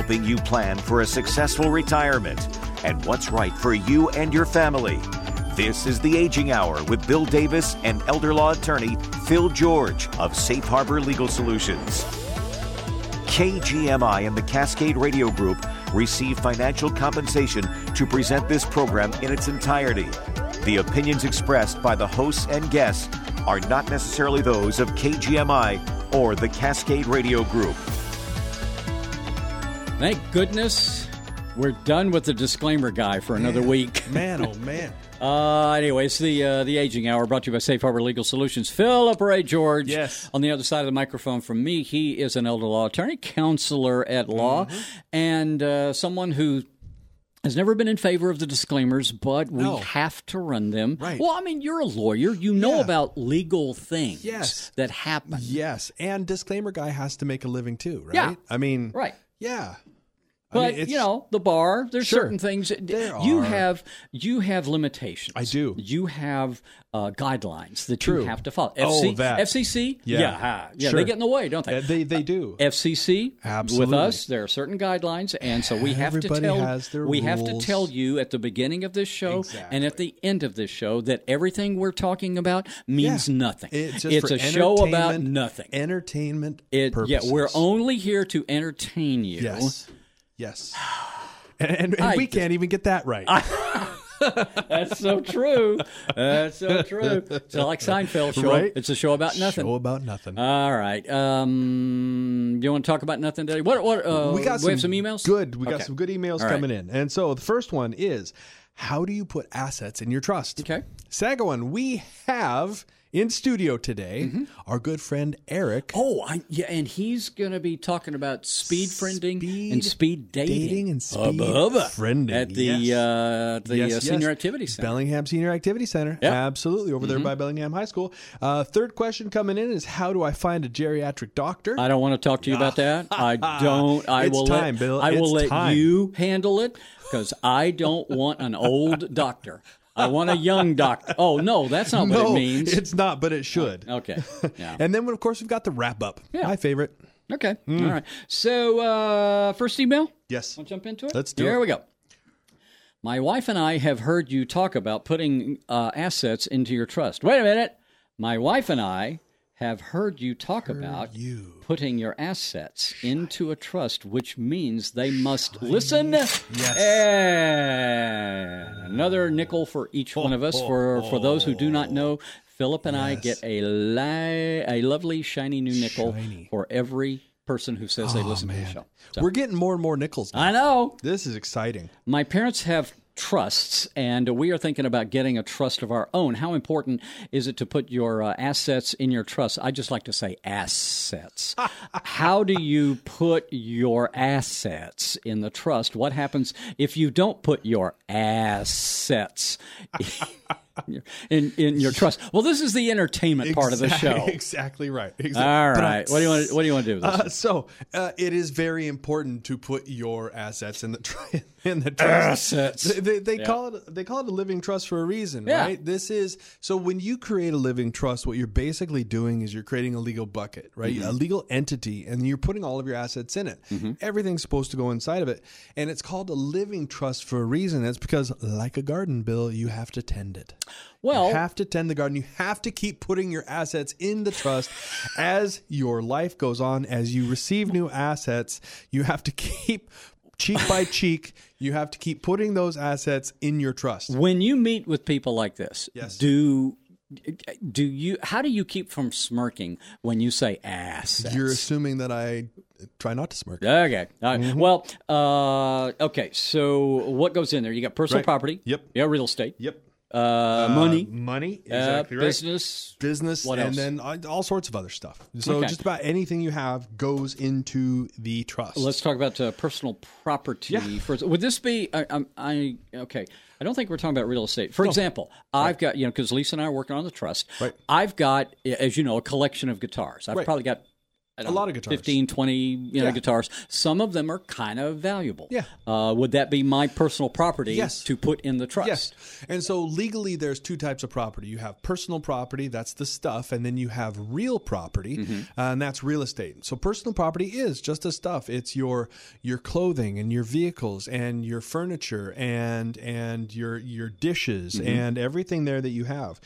helping you plan for a successful retirement and what's right for you and your family. This is the Aging Hour with Bill Davis and elder law attorney Phil George of Safe Harbor Legal Solutions. KGMI and the Cascade Radio Group receive financial compensation to present this program in its entirety. The opinions expressed by the hosts and guests are not necessarily those of KGMI or the Cascade Radio Group. Thank goodness we're done with the disclaimer guy for another week. Man, oh man. Uh, anyways, the uh, the aging hour brought to you by Safe Harbor Legal Solutions. Philip Ray George. Yes. On the other side of the microphone from me, he is an elder law attorney, counselor at law, Mm-hmm. and uh, someone who has never been in favor of the disclaimers, but we No. have to run them. Right. Well, I mean, you're a lawyer. You know Yeah. about legal things Yes. that happen. Yes, and disclaimer guy has to make a living too, right? Yeah. I mean, Right. Yeah. I But mean, you know the bar. There's Sure. certain things There you are. have. You have limitations. I do. You have uh, guidelines that True. you have to follow. Oh, that. FCC. Yeah. yeah, yeah. Sure. They get in the way, don't they? Uh, they they do. FCC Absolutely. with us, there are certain guidelines, and so we have Everybody to tell has their we have to tell you at the beginning of this show and at the end of this show that everything we're talking about means Yeah. nothing. It's just for a show about nothing. Entertainment It, yeah, we're only here to entertain you. Yes. Yes. And, and, and we just- can't even get that right. That's so true. That's so true. So like Seinfeld show, Right? it's a show about nothing. Show about nothing. All right. Um, do you want to talk about nothing today? What? What? Uh, we got some, have some emails. Good. We got some good emails right. coming in. And so the first one is how do you put assets in your trust? Okay. One, we have in studio today our good friend Eric. Mm-hmm. Oh, I, yeah, and he's going to be talking about speed friending and Speed speed dating, dating and speed Hubba. friending. at the Yes. uh, the Yes, uh, yes. senior activity center. Bellingham Senior Activity Center. Yep. Absolutely. Over there Mm-hmm. by Bellingham High School. Uh, third question coming in is how do I find a geriatric doctor? I don't want to talk to you about that. I don't. I It's will time, let, Bill. I will let time. you handle it because I don't want an old doctor. I want a young doctor. Oh no, that's not what it means. it's not, but it should. Okay. Yeah. And then, of course, we've got the wrap up. Yeah. My favorite. Okay. All right. So uh, first email. Yes. Want to jump into it? Let's do Here it. we go. My wife and I have heard you talk about putting uh, assets into your trust. Wait a minute. My wife and I have heard you talk about you. putting your assets into a trust, which means they must listen. Yes. And another nickel for each one of us. Oh, for oh, for those who do not oh. know, Philip and I get a li- a lovely shiny new nickel Shiny. for every person who says they listen to the show. So- We're getting more and more nickels. Now. I know. This is exciting. My parents have trusts, and we are thinking about getting a trust of our own. How important is it to put your uh, assets in your trust? I just like to say assets. How do you put your assets in the trust? What happens if you don't put your assets in in your trust? Well, this is the entertainment part of the show. Exactly right. Exactly. All right. What do you want? What do you want to do? With this? Uh, so uh, it is very important to put your assets in the tr- in the trust. Assets. They, they, they call it they call it a living trust for a reason, Yeah. right? This is so when you create a living trust, what you're basically doing is you're creating a legal bucket, right? Mm-hmm. A legal entity, and you're putting all of your assets in it. Everything's supposed to go inside of it, and it's called a living trust for a reason. It's because, like a garden, Bill, you have to tend it. Well- you have to tend the garden. You have to keep putting your assets in the trust as your life goes on. As you receive new assets, you have to keep cheek by cheek. You have to keep putting those assets in your trust. when you meet with people like this, Yes. do do you how do you keep from smirking when you say assets? You're assuming that I try not to smirk. Okay. Right. Mm-hmm. Well, uh, okay. So what goes in there? You got personal Right. property. Yep. Yeah, real estate. Yep. Uh, money. Money. uh, Exactly right. business. Business, What and else? then uh, all sorts of other stuff. So Okay. just about anything you have goes into the trust. Let's talk about uh, personal property first. Would this be? I, I'm- I okay. I don't think we're talking about real estate. For example, I've got you know because Lisa and I are working on the trust. Right. I've got, as you know, a collection of guitars. I've Right. probably got A lot know, of guitars. 15, 20 you know, Yeah. guitars. Some of them are kind of valuable. Yeah. Uh, would that be my personal property Yes. to put in the trust? Yes. And so legally, there's two types of property. You have personal property, that's the stuff, and then you have real property, Mm-hmm. uh, and that's real estate. So personal property is just the stuff. It's your your clothing and your vehicles and your furniture and and your your dishes Mm-hmm. and everything there that you have.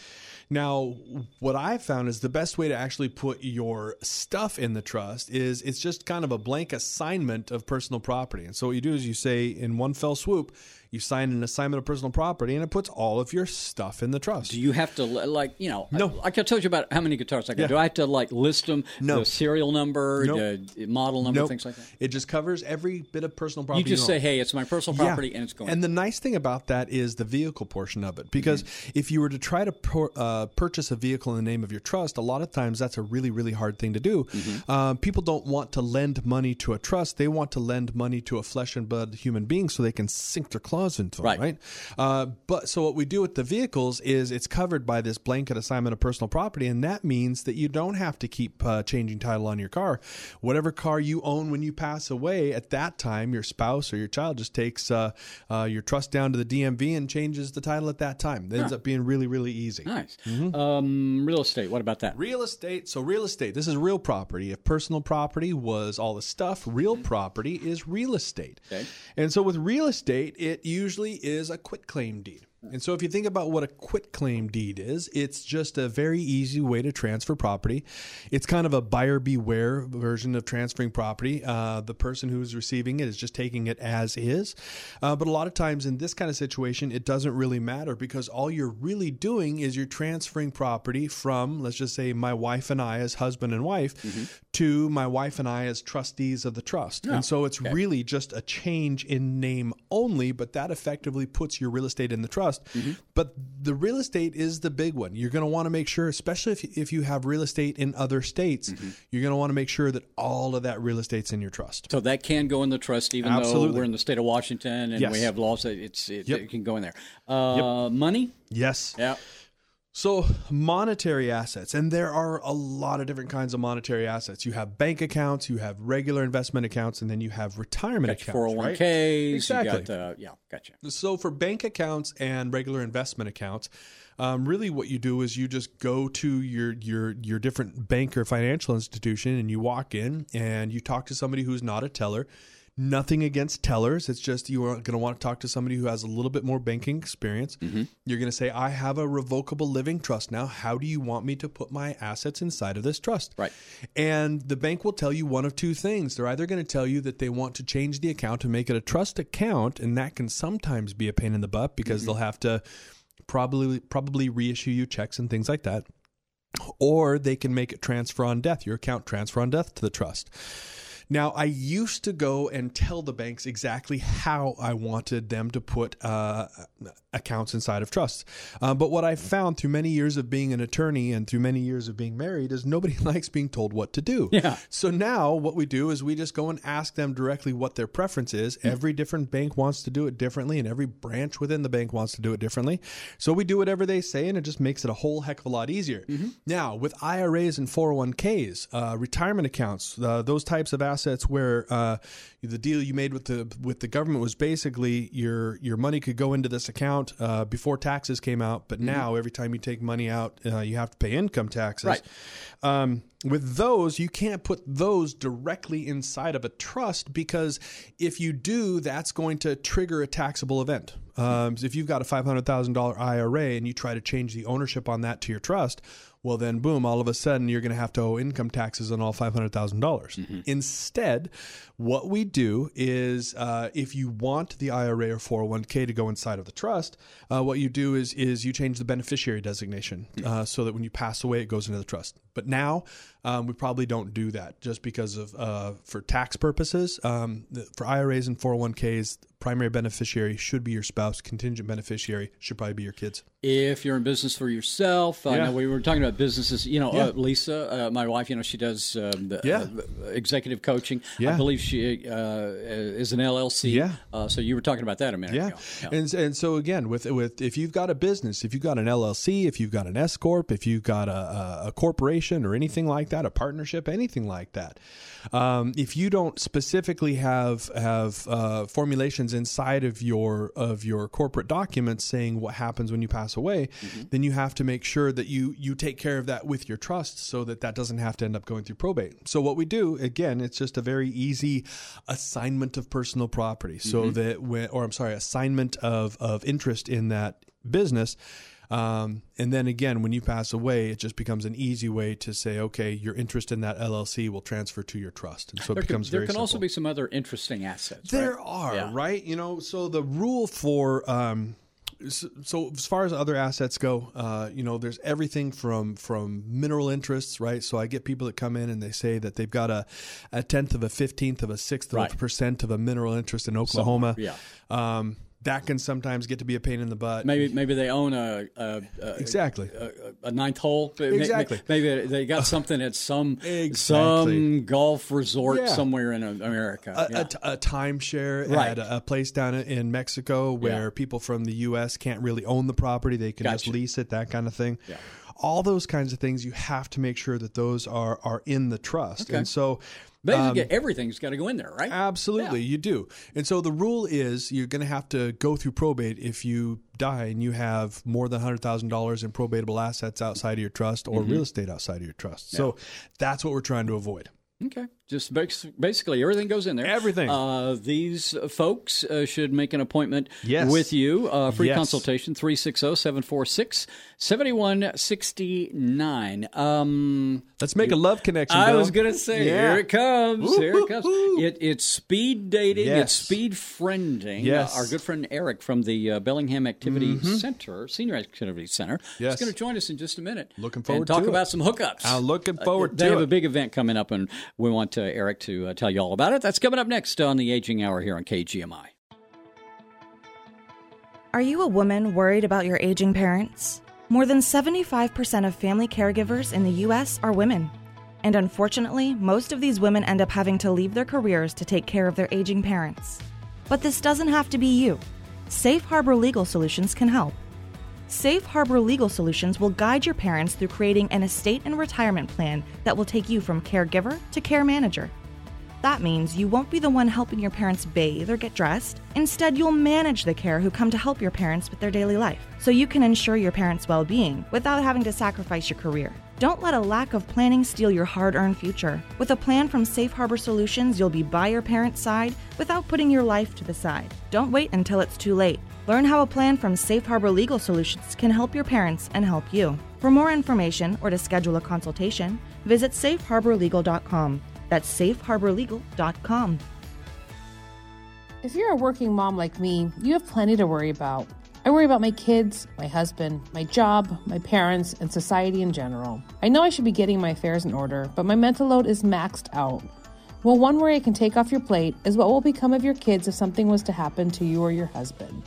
Now, what I've found is the best way to actually put your stuff in the trust is it's just kind of a blank assignment of personal property. And so what you do is you say in one fell swoop, you sign an assignment of personal property and it puts all of your stuff in the trust. Do you have to like you know? No. I, Like I told you about how many guitars I got. Yeah. Do I have to like list them? No. The serial number, Nope. the model number, Nope. things like that. It just covers every bit of personal property. You just own. say, "Hey, it's my personal property, Yeah. and it's going." And the nice thing about that is the vehicle portion of it, because Mm-hmm. if you were to try to por- uh, purchase a vehicle in the name of your trust, a lot of times that's a really, really hard thing to do. Mm-hmm. Um, people don't want to lend money to a trust; they want to lend money to a flesh and blood human being so they can sink their claws into them, Right. right? Uh, but so what we do with the vehicles is it's covered by this blanket assignment of personal property, and that means that you don't have to keep uh, changing title on your car. Whatever car you own when you pass away, at that time, your spouse or your child just takes uh, uh, your trust down to the DMV and changes the title at that time. It ends up being really, really easy. nice. Mm-hmm. Um, real estate. What about that? Real estate. So, real estate, this is real property. If personal property was all the stuff, real property is real estate. Okay. And so, with real estate, it usually is a quitclaim deed. And so, if you think about what a quit claim deed is, it's just a very easy way to transfer property. It's kind of a buyer beware version of transferring property. Uh, the person who's receiving it is just taking it as is. Uh, but a lot of times in this kind of situation, it doesn't really matter because all you're really doing is you're transferring property from, let's just say, my wife and I as husband and wife to my wife and I as trustees of the trust. and so it's really just a change in name only, but that effectively puts your real estate in the trust. But the real estate is the big one. You're going to want to make sure, especially if, if you have real estate in other states, you're going to want to make sure that all of that real estate's in your trust. So that can go in the trust, even though we're in the state of Washington and Yes. we have laws that it's it, Yep. it can go in there. Uh, Money. Yes. Yeah. So, monetary assets, and there are a lot of different kinds of monetary assets. You have bank accounts, you have regular investment accounts, and then you have retirement accounts. Four hundred one right? ks. Exactly. You got, uh, yeah. Gotcha. So for bank accounts and regular investment accounts, um, really what you do is you just go to your your your different bank or financial institution and you walk in and you talk to somebody who's not a teller. Nothing against tellers. It's just you are going to want to talk to somebody who has a little bit more banking experience. Mm-hmm. You're going to say, I have a revocable living trust now. How do you want me to put my assets inside of this trust? Right. And the bank will tell you one of two things. They're either going to tell you that they want to change the account to make it a trust account, and that can sometimes be a pain in the butt because mm-hmm. they'll have to probably probably reissue you checks and things like that. Or they can make it transfer on death, your account transfer on death to the trust. Now, I used to go and tell the banks exactly how I wanted them to put uh, accounts inside of trusts. Uh, but what I found through many years of being an attorney and through many years of being married is nobody likes being told what to do. Yeah. So now what we do is we just go and ask them directly what their preference is. Every different bank wants to do it differently, and every branch within the bank wants to do it differently. So we do whatever they say, and it just makes it a whole heck of a lot easier. Now, with IRAs and 401ks, uh, retirement accounts, uh, those types of assets where uh, the deal you made with the with the government was basically your your money could go into this account uh, before taxes came out, but now every time you take money out, uh, you have to pay income taxes. Right. Um, with those, you can't put those directly inside of a trust because if you do, that's going to trigger a taxable event. Um, if you've got a $500,000 IRA and you try to change the ownership on that to your trust, well, then boom, all of a sudden you're going to have to owe income taxes on all $500,000. dollars Instead, what we do is uh, if you want the IRA or 401k to go inside of the trust, uh, what you do is, is you change the beneficiary designation uh, so that when you pass away, it goes into the trust. But now um, we probably don't do that just because of uh, for tax purposes. Um, for IRAs and 401ks, primary beneficiary should be your spouse. Contingent beneficiary should probably be your kids. If you're in business for yourself, I Yeah. we were talking about businesses. You know, Yeah. uh, Lisa, uh, my wife, you know, she does um, the, Yeah. uh, executive coaching. I believe she uh, is an LLC. Yeah. Uh, so you were talking about that a minute Yeah. ago. And and so again, with with if you've got a business, if you've got an LLC, if you've got an S corp, if you've got a, a, a corporation or anything like that, a partnership, anything like that. Um, if you don't specifically have have uh, formulations inside of your of your corporate documents saying what happens when you pass away, mm-hmm. then you have to make sure that you you take care of that with your trust so that that doesn't have to end up going through probate. So what we do again, it's just a very easy assignment of personal property. So mm-hmm. that when, or I'm sorry, assignment of of interest in that business um, and then again, when you pass away, it just becomes an easy way to say, okay, your interest in that LLC will transfer to your trust, and so there it becomes can, there can simple. also be some other interesting assets. There right? are yeah. right. You know, so the rule for. Um, so, as far as other assets go, uh, you know, there's everything from from mineral interests, right? So I get people that come in and they say that they've got a, a tenth of a fifteenth of a sixth right. of a percent of a mineral interest in Oklahoma. yeah. Um, that can sometimes get to be a pain in the butt. Maybe maybe they own a, a, a exactly a, a, ninth hole. Exactly. Maybe they got something at some exactly. some golf resort yeah. somewhere in America. A, yeah. a timeshare right. at a, place down in Mexico where yeah. people from the U.S. can't really own the property; they can gotcha. just lease it. That kind of thing. Yeah all those kinds of things you have to make sure that those are are in the trust okay. and so Basically, um, everything's got to go in there, right? Absolutely, yeah. you do. And so the rule is you're going to have to go through probate if you die and you have more than $100,000 in probatable assets outside of your trust or mm-hmm. real estate outside of your trust. Yeah. So that's what we're trying to avoid. Okay. Just basically everything goes in there. Everything. Uh, these folks uh, should make an appointment yes. with you. Uh, free yes. consultation 360 746 7169. Um, Let's make a love connection. I Bill. was going to say, yeah. here it comes. here it comes. It, it's speed dating, yes. it's speed friending. Yes. Uh, our good friend Eric from the uh, Bellingham Activity mm-hmm. Center, Senior Activity Center, yes. is going to join us in just a minute. Looking forward and talk to about it. some hookups. I'm looking forward uh, they have it. a big event coming up, and we want Eric to uh, tell you all about it. That's coming up next on the Aging Hour here on KGMI. Are you a woman worried about your aging parents? More than 75% of family caregivers in the U.S. are women. And unfortunately, most of these women end up having to leave their careers to take care of their aging parents. But this doesn't have to be you. Safe Harbor Legal Solutions can help. Safe Harbor Legal Solutions will guide your parents through creating an estate and retirement plan that will take you from caregiver to care manager. That means you won't be the one helping your parents bathe or get dressed. Instead, you'll manage the care who come to help your parents with their daily life, so you can ensure your parents' well being without having to sacrifice your career. Don't let a lack of planning steal your hard earned future. With a plan from Safe Harbor Solutions, you'll be by your parents' side without putting your life to the side. Don't wait until it's too late. Learn how a plan from Safe Harbor Legal Solutions can help your parents and help you. For more information or to schedule a consultation, visit safeharborlegal.com. That's safeharborlegal.com. If you're a working mom like me, you have plenty to worry about. I worry about my kids, my husband, my job, my parents, and society in general. I know I should be getting my affairs in order, but my mental load is maxed out. Well, one worry I can take off your plate is what will become of your kids if something was to happen to you or your husband.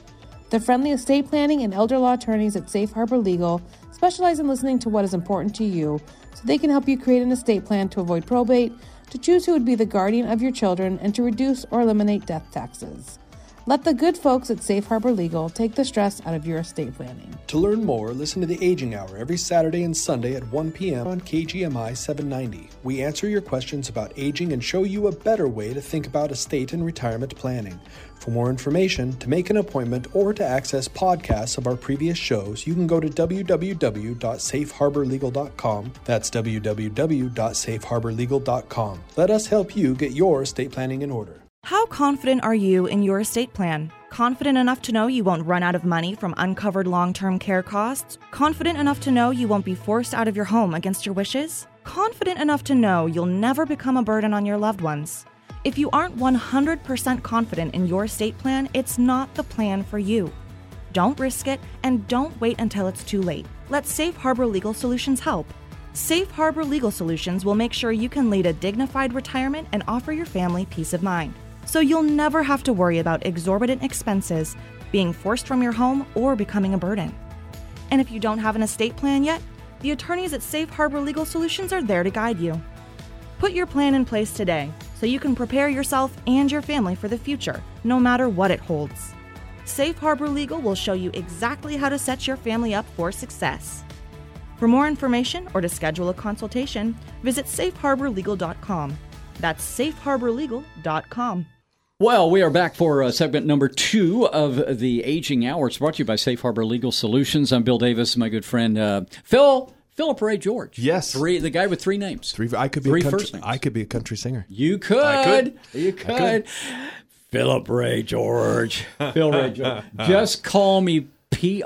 The friendly estate planning and elder law attorneys at Safe Harbor Legal specialize in listening to what is important to you so they can help you create an estate plan to avoid probate, to choose who would be the guardian of your children, and to reduce or eliminate death taxes. Let the good folks at Safe Harbor Legal take the stress out of your estate planning. To learn more, listen to the Aging Hour every Saturday and Sunday at 1 p.m. on KGMI 790. We answer your questions about aging and show you a better way to think about estate and retirement planning. For more information, to make an appointment, or to access podcasts of our previous shows, you can go to www.safeharborlegal.com. That's www.safeharborlegal.com. Let us help you get your estate planning in order. How confident are you in your estate plan? Confident enough to know you won't run out of money from uncovered long term care costs? Confident enough to know you won't be forced out of your home against your wishes? Confident enough to know you'll never become a burden on your loved ones? If you aren't 100% confident in your estate plan, it's not the plan for you. Don't risk it and don't wait until it's too late. Let Safe Harbor Legal Solutions help. Safe Harbor Legal Solutions will make sure you can lead a dignified retirement and offer your family peace of mind so you'll never have to worry about exorbitant expenses, being forced from your home, or becoming a burden. And if you don't have an estate plan yet, the attorneys at Safe Harbor Legal Solutions are there to guide you. Put your plan in place today so you can prepare yourself and your family for the future, no matter what it holds. Safe Harbor Legal will show you exactly how to set your family up for success. For more information or to schedule a consultation, visit safeharborlegal.com. That's safeharborlegal.com. Well, we are back for uh, segment number two of the Aging Hour. It's brought to you by Safe Harbor Legal Solutions. I'm Bill Davis, my good friend uh, Phil. Philip Ray George. Yes. Three, the guy with three names. Three. I could be Three a country, first names. I could be a country singer. You could. I could. You I could. could. Philip Ray George. Phil Ray George. Just call me PR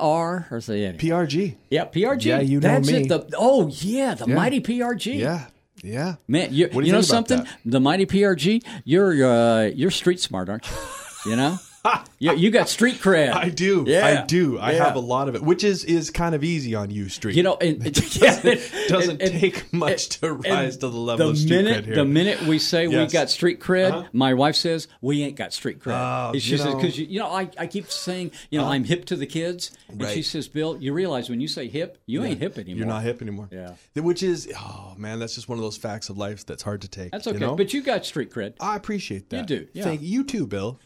or say it. PRG. yeah, PRG. Yeah, you know That's me. It, the, oh, yeah, the mighty PRG. Yeah. Yeah. Man, you, you you know something? The mighty PRG, you're uh, you're street smart, aren't you? You know, you, you got street cred. I do. Yeah. I do. I Yeah. have a lot of it, which is is kind of easy on you, Street. You know, and, it, yeah, it doesn't and- take much to rise to the level the of street minute, cred here. The minute we say we Yes. Uh-huh. got street cred, my wife says we ain't got street cred. Oh, she says. Uh-huh. because you, you know I, I keep saying you know I'm hip to the kids, and she says Bill, you realize when you say hip, you ain't hip anymore. You're not hip anymore. Yeah. Which is, oh man, that's just one of those facts of life that's hard to take. That's you okay, know? but you got street cred. I appreciate that. You do, yeah. Thank you too, Bill.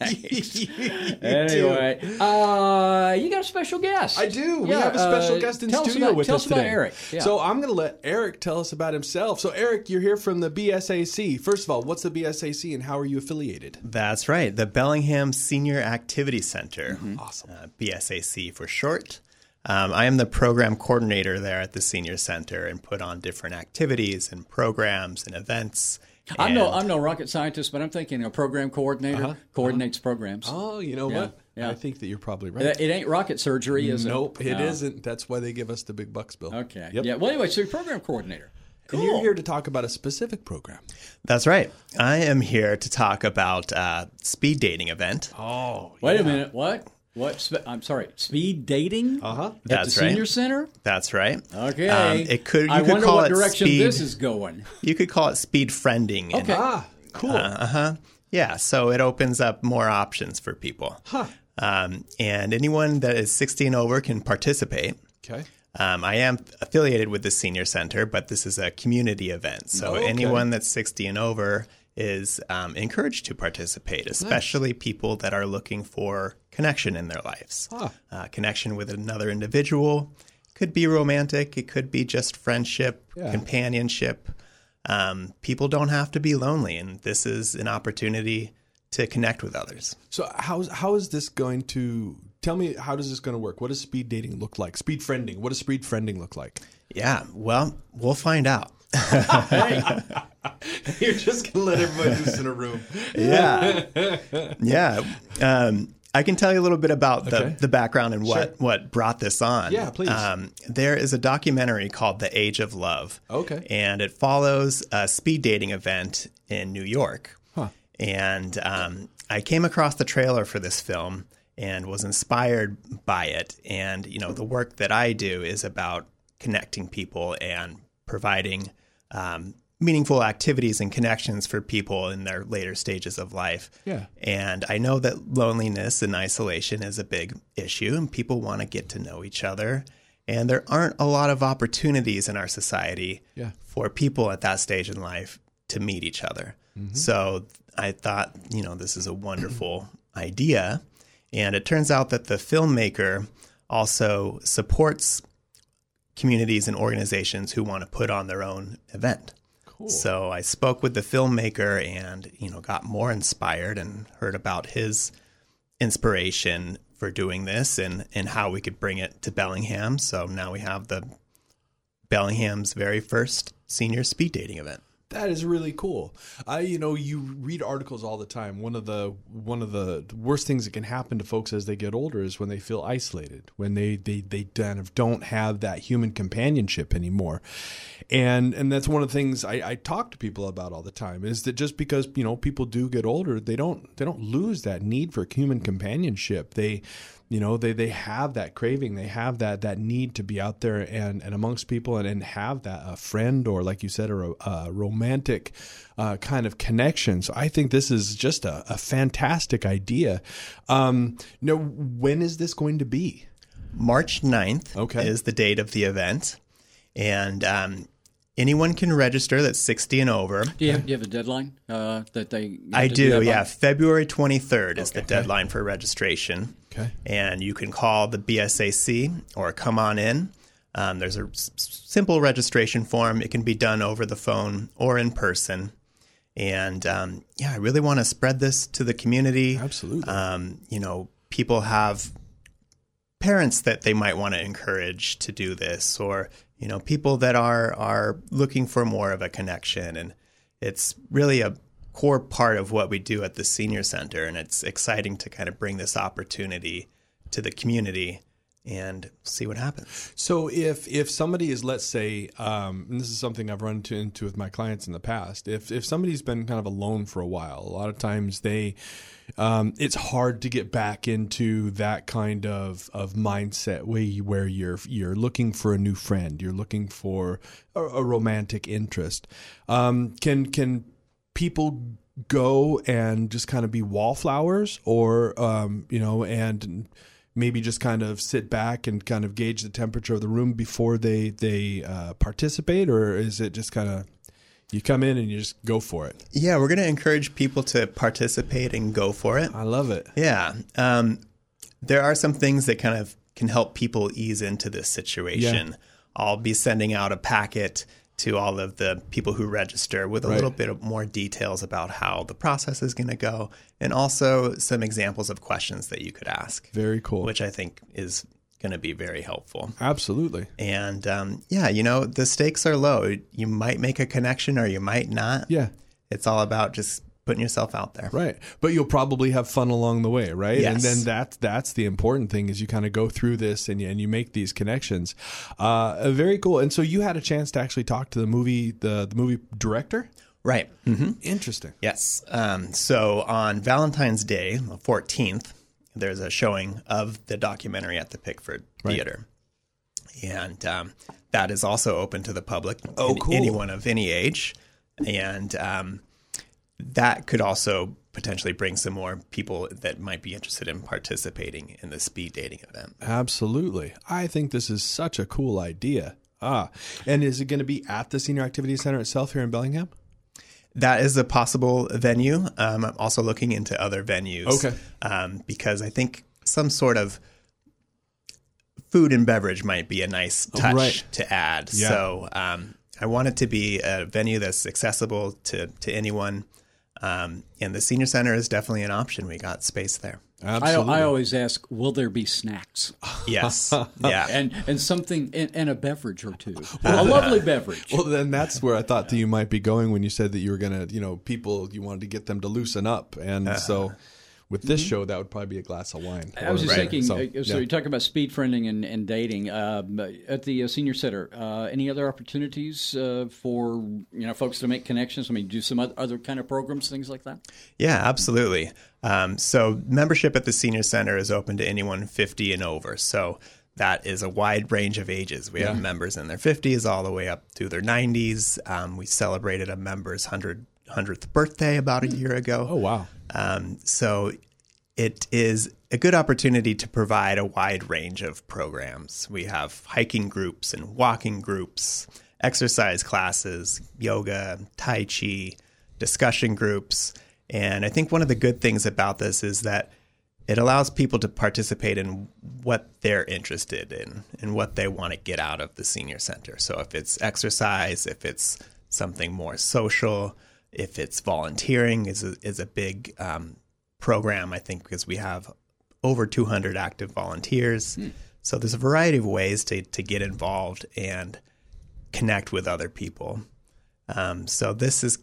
You too. Anyway, uh, you got a special guest. I do. We have a special uh, guest in tell us studio about- with tell us us about. Eric. Yeah. So I'm going to let Eric tell us about himself. So Eric, you're here from the BSAC. First of all, what's the BSAC and how are you affiliated? That's right, the Bellingham Senior Activity Center. Awesome. Uh, BSAC for short. Um, I am the program coordinator there at the Senior Center and put on different activities and programs and events. I'm no I'm no rocket scientist, but I'm thinking a program coordinator coordinates programs. Oh, you know Yeah, what? yeah. I think that you're probably right. It it ain't rocket surgery, is it? nope, it No. not That's why they give us the big bucks, Bill. Okay. Yep. Yeah. Well, anyway, so you're program coordinator. And you're here to talk about a specific program. That's right. I am here to talk about uh, speed dating event. Oh, Wait a minute. What? What? Sp- I'm sorry. Speed dating? Uh. At That's the right. senior center? That's right. Okay. Um, it could. You I could wonder call what it direction speed. this is going. You could call it speed friending. and- Okay. ah, cool. Uh huh. Yeah. So it opens up more options for people. Huh. Um, and anyone that is 60 and over can participate. okay. Um, I am affiliated with the Senior Center, but this is a community event. So Okay. anyone that's 60 and over is um, encouraged to participate, especially people that are looking for connection in their lives. Huh. Uh, connection with another individual. Could be romantic, it could be just friendship, Yeah. companionship. Um, people don't have to be lonely, and this is an opportunity to connect with others. So how's how is this going to tell me how does this going to work? What does speed dating look like? Speed friending. What does speed friending look like? Yeah, well, we'll find out. You're just gonna let everybody loose in a room. Yeah. yeah. Um, I can tell you a little bit about the, Okay. the background and what, Sure. what brought this on. Yeah, please. Um, there is a documentary called The Age of Love. Okay. And it follows a speed dating event in New York. Huh. And um, I came across the trailer for this film and was inspired by it. And, you know, the work that I do is about connecting people and providing um, meaningful activities and connections for people in their later stages of life. Yeah. And I know that loneliness and isolation is a big issue, and people want to get to know each other. And there aren't a lot of opportunities in our society Yeah. for people at that stage in life to meet each other. Mm-hmm. So I thought, you know, this is a wonderful idea. And it turns out that the filmmaker also supports communities and organizations who want to put on their own event. Cool. So I spoke with the filmmaker and, you know, got more inspired and heard about his inspiration for doing this and, and how we could bring it to Bellingham. So now we have the Bellingham's very first senior speed dating event. That is really cool. I, you know, you read articles all the time. One of the one of the worst things that can happen to folks as they get older is when they feel isolated, when they they they kind of don't have that human companionship anymore. And and that's one of the things I, I talk to people about all the time is that just because you know people do get older, they don't they don't lose that need for human companionship. They you know they they have that craving they have that that need to be out there and and amongst people and, and have that a friend or like you said a, a romantic uh, kind of connection so i think this is just a, a fantastic idea um now when is this going to be March 9th Okay. is the date of the event. And um, anyone can register that's 60 and over. Do you have, do you have a deadline uh, that they? I do, by? yeah. February 23rd is the deadline for registration. Okay. And you can call the BSAC or come on in. Um, there's a s- simple registration form. It can be done over the phone or in person. And um, yeah, I really want to spread this to the community. Absolutely. Um, you know, people have parents that they might want to encourage to do this, or you know, people that are are looking for more of a connection. And it's really a core part of what we do at the senior center, and it's exciting to kind of bring this opportunity to the community and see what happens. So if if somebody is, let's say, um, and this is something I've run into, into with my clients in the past, if if somebody's been kind of alone for a while, a lot of times they, um, it's hard to get back into that kind of of mindset way where you're you're looking for a new friend, you're looking for a, a romantic interest. Um, can can people go and just kind of be wallflowers, or um, you know, and maybe just kind of sit back and kind of gauge the temperature of the room before they they uh, participate, or is it just kind of you come in and you just go for it? Yeah, we're going to encourage people to participate and go for it. I love it. Yeah. Um, there are some things that kind of can help people ease into this situation. I'll be sending out a packet to all of the people who register with a Right. little bit more details about how the process is going to go and also some examples of questions that you could ask, Very cool. which I think is going to be very helpful. Absolutely. And um, yeah, you know, the stakes are low. You might make a connection or you might not. Yeah. It's all about just putting yourself out there. Right. But you'll probably have fun along the way, right? And then that's that's the important thing is you kind of go through this and you, and you make these connections. Uh, very cool. And so you had a chance to actually talk to the movie the the movie director. Right. hmm Interesting. Yes. Um, so on Valentine's Day, the 14th, there's a showing of the documentary at the Pickford Theater. And um, that is also open to the public. Oh, cool. Anyone of any age. And um, that could also potentially bring some more people that might be interested in participating in the speed dating event. Absolutely. I think this is such a cool idea. Ah, and is it going to be at the Senior Activity Center itself here in Bellingham? That is a possible venue. Um, I'm also looking into other venues. Okay. Um, because I think some sort of food and beverage might be a nice touch Right. to add. Yeah. So um, I want it to be a venue that's accessible to, to anyone. Um, and the senior center is definitely an option. We got space there. I, Absolutely. I always ask, will there be snacks? Yes. yeah. And and something and, and a beverage or two. a lovely beverage. well, then that's where I thought that you might be going when you said that you were going to, you know, people, you wanted to get them to loosen up. And so with this show, that would probably be a glass of wine. I was just Right. thinking. So, uh, So, yeah. you're talking about speed friending and, and dating um, at the uh, senior center. Uh, any other opportunities uh, for you know folks to make connections? I mean, do some other kind of programs, things like that. Yeah, absolutely. Um, so membership at the senior center is open to anyone 50 and over. So that is a wide range of ages. We have members in their 50s all the way up to their 90s. Um, we celebrated a member's 100, 100th birthday about a year ago. Oh, wow. Um, so it is a good opportunity to provide a wide range of programs. We have hiking groups and walking groups, exercise classes, yoga, tai chi, discussion groups. And I think one of the good things about this is that it allows people to participate in what they're interested in and what they want to get out of the senior center. So if it's exercise, if it's something more social, if it's volunteering is a, is a big um, program, I think, because we have over 200 active volunteers. So there's a variety of ways to, to get involved and connect with other people. Um, so this is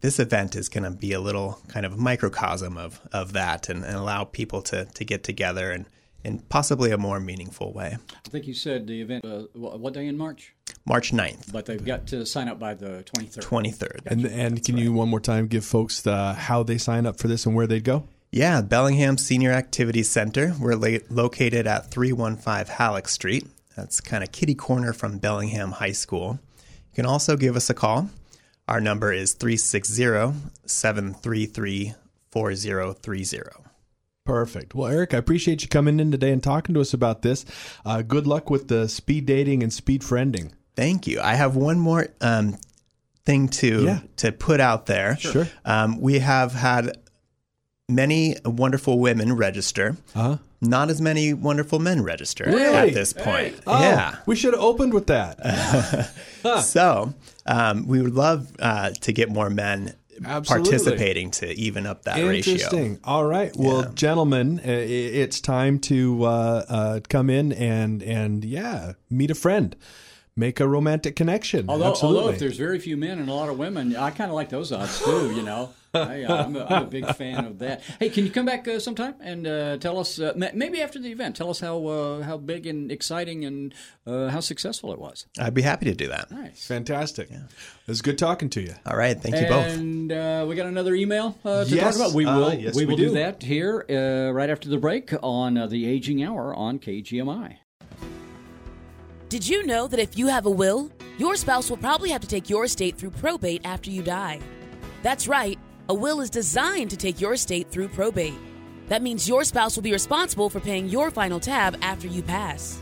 this event is going to be a little kind of microcosm of, of that and, and allow people to, to get together and in possibly a more meaningful way. I think you said the event. Uh, what day in March? March 9th, But they've got to sign up by the 23rd. 23rd. And and can you one more time give folks the, how they sign up for this and where they'd go? Yeah, Bellingham Senior Activities Center. We're la- located at 315 Halleck Street. That's kind of kitty corner from Bellingham High School. You can also give us a call. Our number is 360 733 4030. Perfect. Well, Eric, I appreciate you coming in today and talking to us about this. Uh, good luck with the speed dating and speed friending. Thank you. I have one more um, thing to Yeah. to put out there. Sure. Um, we have had many wonderful women register. Uh-huh. not as many wonderful men register Really? at this point. Oh, Yeah. we should have opened with that. So um, we would love uh, to get more men Absolutely. participating to even up that ratio. Interesting. All right. Well, gentlemen, uh, it's time to uh, uh, come in and and yeah, meet a friend, make a romantic connection. Although, Absolutely. although if there's very few men and a lot of women, I kind of like those odds too. You know, I, uh, I'm, a, I'm a big fan of that. Hey, can you come back uh, sometime and uh, tell us, uh, maybe after the event, tell us how uh, how big and exciting and uh, how successful it was. I'd be happy to do that. Nice. Fantastic. It was good talking to you. All right. Thank you both. And uh, we got another email uh, to Yes. talk about. We Uh, will. yes, we we will do. do. that here uh, right after the break on uh, the Aging Hour on KGMI. Did you know that if you have a will, your spouse will probably have to take your estate through probate after you die? That's right, a will is designed to take your estate through probate. That means your spouse will be responsible for paying your final tab after you pass.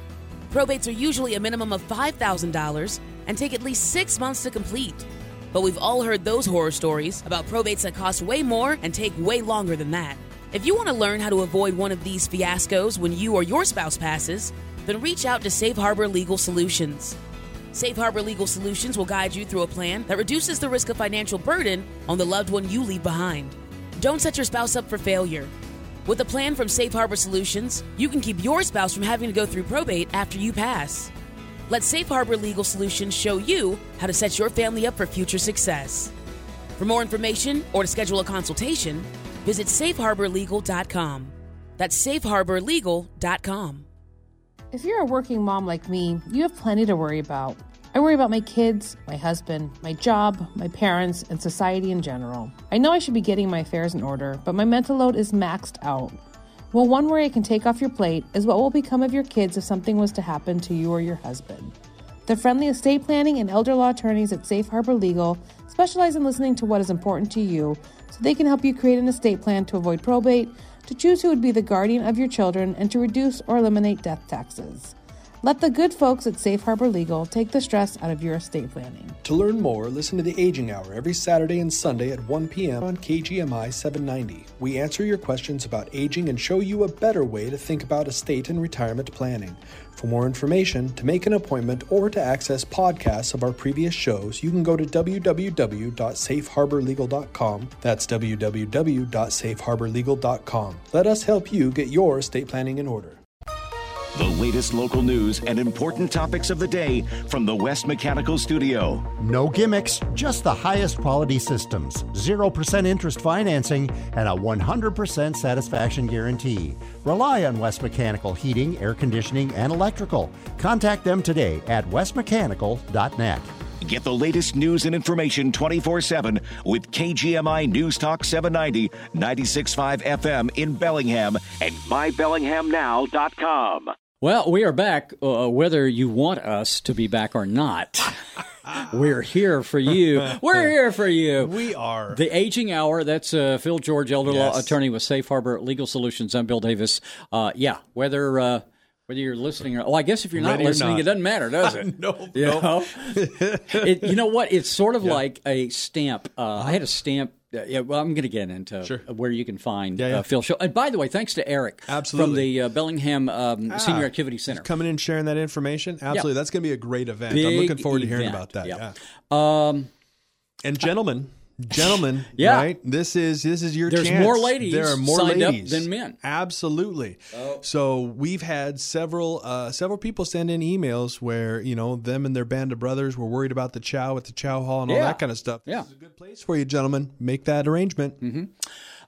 Probates are usually a minimum of $5,000 and take at least six months to complete. But we've all heard those horror stories about probates that cost way more and take way longer than that. If you want to learn how to avoid one of these fiascos when you or your spouse passes, then reach out to Safe Harbor Legal Solutions. Safe Harbor Legal Solutions will guide you through a plan that reduces the risk of financial burden on the loved one you leave behind. Don't set your spouse up for failure. With a plan from Safe Harbor Solutions, you can keep your spouse from having to go through probate after you pass. Let Safe Harbor Legal Solutions show you how to set your family up for future success. For more information or to schedule a consultation, visit safeharborlegal.com. That's safeharborlegal.com. If you're a working mom like me, you have plenty to worry about. I worry about my kids, my husband, my job, my parents, and society in general. I know I should be getting my affairs in order, but my mental load is maxed out. Well, one worry I can take off your plate is what will become of your kids if something was to happen to you or your husband. The friendly estate planning and elder law attorneys at Safe Harbor Legal specialize in listening to what is important to you so they can help you create an estate plan to avoid probate, to choose who would be the guardian of your children, and to reduce or eliminate death taxes. Let the good folks at Safe Harbor Legal take the stress out of your estate planning. To learn more, listen to the Aging Hour every Saturday and Sunday at 1 p.m. on KGMI 790. We answer your questions about aging and show you a better way to think about estate and retirement planning. For more information, to make an appointment, or to access podcasts of our previous shows, you can go to www.safeharborlegal.com. That's www.safeharborlegal.com. Let us help you get your estate planning in order. The latest local news and important topics of the day from the West Mechanical Studio. No gimmicks, just the highest quality systems, 0% interest financing, and a 100% satisfaction guarantee. Rely on West Mechanical Heating, Air Conditioning, and Electrical. Contact them today at westmechanical.net. Get the latest news and information 24 7 with KGMI News Talk 790, 96.5 FM in Bellingham, and mybellinghamnow.com. Well, we are back, uh, whether you want us to be back or not. We're here for you. We're here for you. We are. The Aging Hour. That's uh, Phil George, elder law attorney with Safe Harbor Legal Solutions. I'm Bill Davis. Uh, yeah, whether uh, whether you're listening or oh, I guess if you're not Ready or listening, not. it doesn't matter, does it? No, You no. know, it, you know what? It's sort of like a stamp. Uh, I had a stamp. Uh, yeah, well, I'm going to get into Sure. where you can find Yeah, yeah. Uh, Phil Show. And by the way, thanks to Eric from the uh, Bellingham um, Senior Activity Center. Coming in and sharing that information. Absolutely. That's going to be a great event. I'm looking forward to hearing about that. Yep. Yeah. Um, And gentlemen, gentlemen, Yeah. right? This is this is your There's chance. more ladies There are more signed up ladies than men. Absolutely. Oh. So we've had several uh, several people send in emails where you know them and their band of brothers were worried about the chow at the chow hall and all that kind of stuff. Yeah. This is a good place for you, gentlemen. Make that arrangement.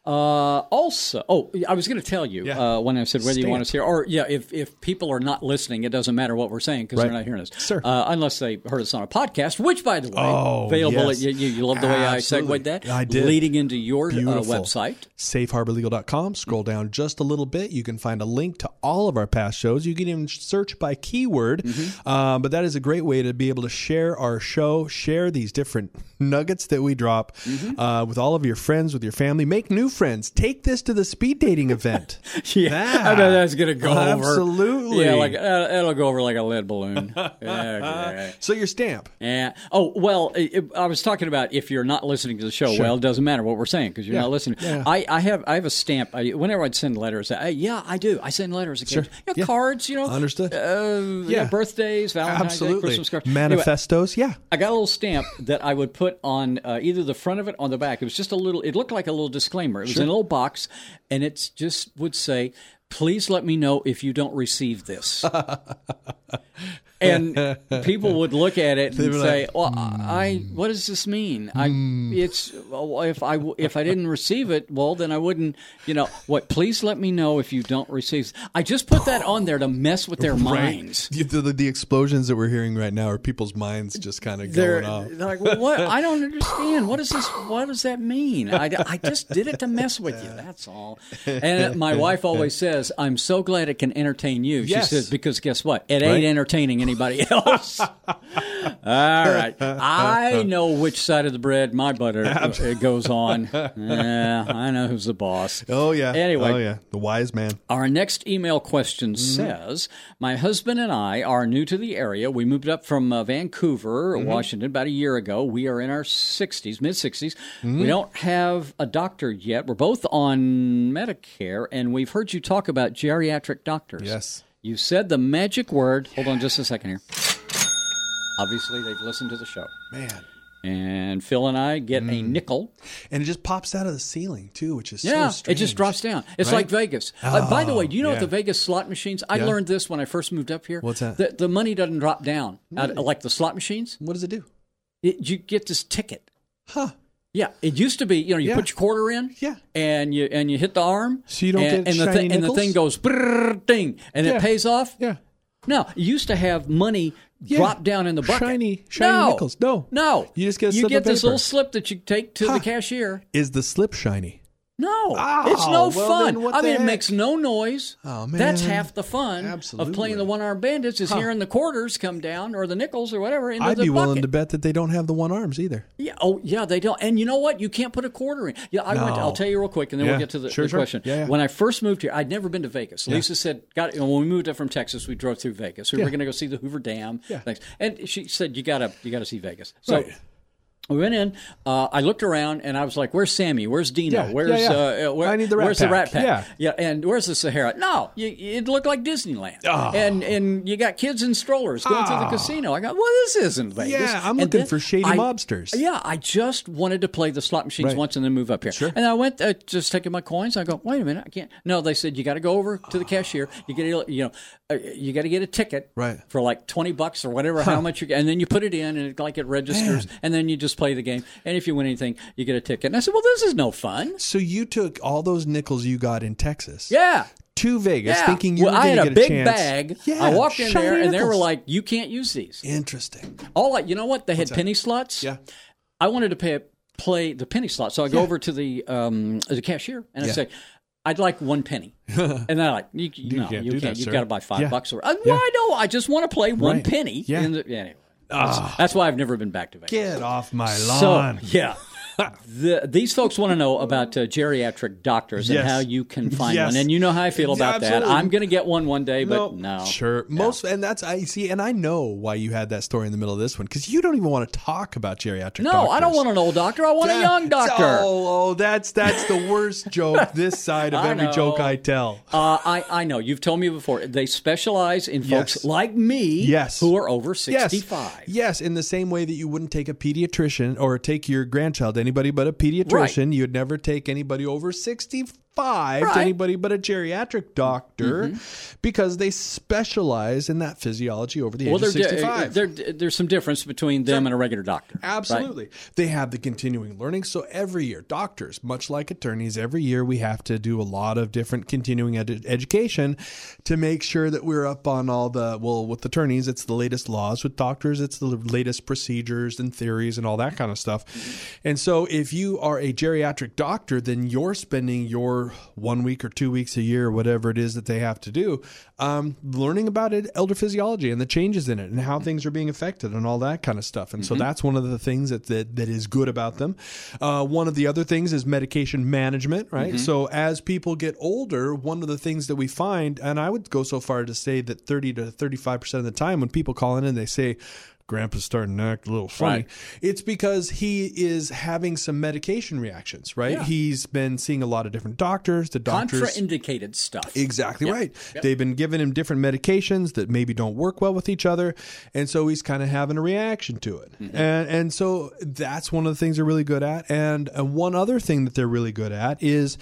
Uh, also, oh, I was going to tell you Yeah. uh, when I said whether you want us here, or yeah, if if people are not listening, it doesn't matter what we're saying because they're not hearing us, Sure. Uh, unless they heard us on a podcast, which, by the way, Oh, available. yes. At, you, you love the way Absolutely. I segued that. I did. leading into your uh, website. safeharborlegal.com. Scroll down just a little bit. You can find a link to all of our past shows. You can even search by keyword. Mm-hmm. Um, but that is a great way to be able to share our show, share these different nuggets that we drop Mm-hmm. uh, with all of your friends, with your family. Make new friends. Take this to the speed dating event. Yeah, I know that's gonna go over. Absolutely. Yeah, like uh, it'll go over like a lead balloon. okay. So your stamp. Yeah. Oh well, i I was talking about if you're not listening to the show. Sure. Well, it doesn't matter what we're saying because you're Yeah. not listening. Yeah. I, I have I have a stamp. I, whenever I'd send letters, I, yeah, I do. I send letters. Sure. Occasionally. You know, Yeah. cards. You know, Understood. Uh, Yeah. birthdays, Valentine's Day, Christmas cards. Anyway, Manifestos. yeah. I got a little stamp that I would put on uh, either the front of it or the back. It was just a little. It looked like a little disclaimer. It was in a little box, and it just would say, "Please let me know if you don't receive this." and people would look at it and say, like, "Well, hmm. I what does this mean? I hmm. it's if I if I didn't receive it, well, then I wouldn't. You know what? Please let me know if you don't receive. I just put that on there to mess with their minds. The, the, the explosions that we're hearing right now are people's minds just kind of They're, going off. they're like, well, what? I don't understand. What is this? What does that mean? I, I just did it to mess with you. That's all. And my wife always says, "I'm so glad it can entertain you." She Yes. says because guess what? It Right. ain't entertaining anybody else. all right, I know which side of the bread my butter it goes on. Yeah, I know who's the boss. Oh yeah. Anyway, Oh yeah. The wise man. our next email question Mm-hmm. says My husband and I are new to the area. We moved up from uh, Vancouver, Mm-hmm. Washington, about a year ago. We are in our 60s, mid 60s. Mm-hmm. We don't have a doctor yet. We're both on Medicare, and we've heard you talk about geriatric doctors. Yes. You said the magic word. Hold on just a second here. Obviously, they've listened to the show. Man. And Phil and I get a Mm. nickel. And it just pops out of the ceiling too, which is Yeah, so it just drops down. It's Right? like Vegas. Uh, by the way, do you know yeah. what the Vegas slot machines? I Yeah. learned this when I first moved up here. What's that? The, the money doesn't drop down out, like the slot machines. What does it do? It, you get this ticket. Huh. Yeah, it used to be. You know, you Yeah. put your quarter in. Yeah. and you and you hit the arm. So you don't and, get and the shiny thing and the thing goes brrr, ding, and Yeah. it pays off. Yeah. No, you used to have money Yeah. drop down in the bucket. Shiny- shiny no. nickels. No. no. You just get a you slip get of this little slip that you take to Huh. the cashier. Is the slip shiny? No, Oh, it's no well, fun. I mean, it makes no noise. Oh, man, That's half the fun Absolutely. of playing the one-armed bandits. Is hearing the quarters come down or the nickels or whatever into I'd be bucket. willing to bet that they don't have the one arms either. Yeah. Oh, yeah. They don't. And you know what? You can't put a quarter in. Yeah. I went. No. I'll tell you real quick, and then Yeah. we'll get to the, Sure, the sure. question. Yeah, yeah. When I first moved here, I'd never been to Vegas. Lisa said, "Got you know, when we moved up from Texas, we drove through Vegas. We were going to go see the Hoover Dam. Yeah. Things. And she said, "You got to, you got to see Vegas." So. Right. We went in. Uh, I looked around and I was like, "Where's Sammy? Where's Dino? Yeah, where's yeah, yeah. Uh, where, I need the Rat where's the Pack. Rat Pack? Yeah. yeah. And where's the Sahara? No, you, it looked like Disneyland. Oh. And and you got kids in strollers going to the casino. I go, "Well, this isn't Vegas." Yeah, I'm And looking for shady I- mobsters. Yeah, I just wanted to play the slot machines Right. once and then move up here. Sure. And I went uh, just taking my coins. I go, wait a minute, I can't. No, they said you got to go over to the cashier. You get you know, uh, you got to get a ticket Right. for like twenty bucks or whatever, how much you get, and then you put it in and it, like it registers, and then you just play the game. And if you win anything, you get a ticket. And I said, well, this is no fun. So you took all those nickels you got in Texas Yeah. to Vegas, Yeah. thinking you well, were I had a big bag. Yeah, I walked in there, and they were like, "You can't use these." Interesting. All like, you know what? They had penny slots. Yeah. I wanted to pay, play the penny slot, so I go over to the um, the cashier and I say, "I'd like one penny," and they're like, "You, you, no, can't you can't. that, You've got to buy five Yeah. bucks." Or uh, Yeah. why no? I just want to play one Right. penny. Yeah. Ah. in the, yeah, anyway. That's, that's why I've never been back to Vegas. Get off my So lawn. yeah. The, these folks want to know about uh, geriatric doctors Yes. and how you can find Yes. one, and you know how I feel about that. I'm going to get one one day, but no, Sure. Most and that's I see and I know why you had that story in the middle of this one cuz you don't even want to talk about geriatric no, doctors. I don't want an old doctor. I want a young doctor. Oh, oh, that's that's the worst joke this side of I every know. joke I tell. Uh, I, I know. You've told me before. They specialize in folks Yes. like me Yes. who are over Yes. 65. Yes, in the same way that you wouldn't take a pediatrician or take your grandchild to anybody but a pediatrician, you'd never take anybody over 65 to Right. Mm-hmm. anybody but a geriatric doctor because they specialize in that physiology over the age Well, of there's, 65. there, there's some difference between them and a regular doctor. right? Absolutely. They have the continuing learning. So every year, doctors, much like attorneys, every year we have to do a lot of different continuing ed- education to make sure that we're up on all the, well, with attorneys, it's the latest laws. With doctors, it's the latest procedures and theories and all that kind of stuff. And so if you are a geriatric doctor, then you're spending your for one week or two weeks a year, whatever it is that they have to do, um, learning about it, elder physiology and the changes in it and how things are being affected and all that kind of stuff. And so that's one of the things that, that, that is good about them. Uh, one of the other things is medication management, right? So as people get older, one of the things that we find, and I would go so far to say that 30 to 35% of the time when people call in and they say, Grandpa's starting to act a little funny. Right. It's because he is having some medication reactions, right? Yeah. He's been seeing a lot of different doctors. The doctors Contraindicated stuff. Exactly right. They've been giving him different medications that maybe don't work well with each other, and so he's kind of having a reaction to it. Mm-hmm. And and so that's one of the things they're really good at. And uh, one other thing that they're really good at is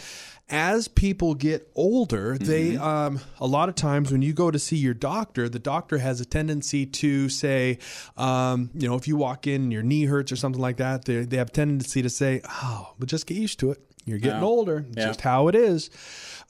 as people get older, they Mm-hmm. um, a lot of times when you go to see your doctor, the doctor has a tendency to say, um, you know, if you walk in and your knee hurts or something like that, they they have a tendency to say, "Oh, but just get used to it. You're getting older. It's Yeah. just how it is."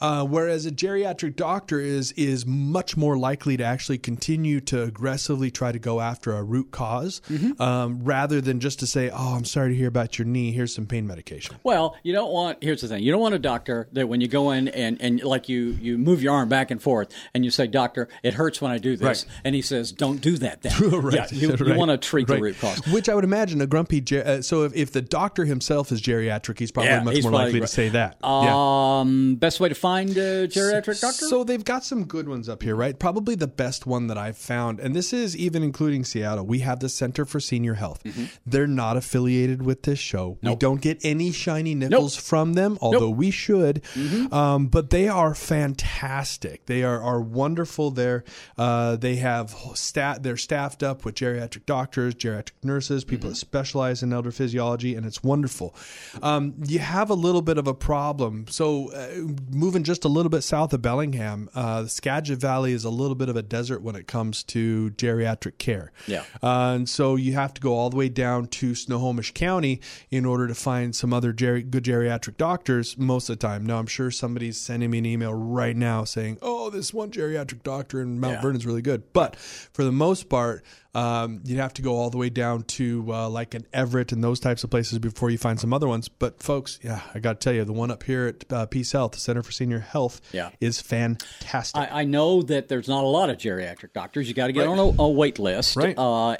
Uh, whereas a geriatric doctor is is much more likely to actually continue to aggressively try to go after a root because Mm-hmm. um, rather than just to say, "Oh, I'm sorry to hear about your knee. Here's some pain medication." Well, you don't want. Here's the thing: you don't want a doctor that when you go in and and like you you move your arm back and forth and you say, "Doctor, it hurts when I do this," Right. and he says, "Don't do that." Then, right. yeah, you, you want to treat the root cause. Which I would imagine a grumpy. Ger- uh, so if, if the doctor himself is geriatric, he's probably Yeah, much he's more probably likely to say that. yeah. Um, best way to find a geriatric doctor? So they've got some good ones up here, right? Probably the best one that I've found, and this is even including Seattle. We have the Center for Senior Health. Mm-hmm. They're not affiliated with this show. We don't get any shiny nickels from them, although we should. Mm-hmm. Um, but they are fantastic. They are, are wonderful. They're uh, they have stat. They're staffed up with geriatric doctors, geriatric nurses, people that specialize in elder physiology, and it's wonderful. Um, you have a little bit of a problem. So uh, moving just a little bit south of Bellingham, uh, the Skagit Valley is a little bit of a desert when it comes to geriatric care. Yeah. Uh, and so you have to go all the way down to Snohomish County in order to find some other geri- good geriatric doctors most of the time. Now, I'm sure somebody's sending me an email right now saying, oh, this one geriatric doctor in Mount Yeah. Vernon's really good. But for the most part, um, you'd have to go all the way down to uh, like an Everett and those types of places before you find some other ones. But folks, yeah, I got to tell you, the one up here at uh, PeaceHealth, the Center for Senior Health, Yeah. is fantastic. I, I know that there's not a lot of geriatric doctors. You got to get on a, a wait list. Right. Uh,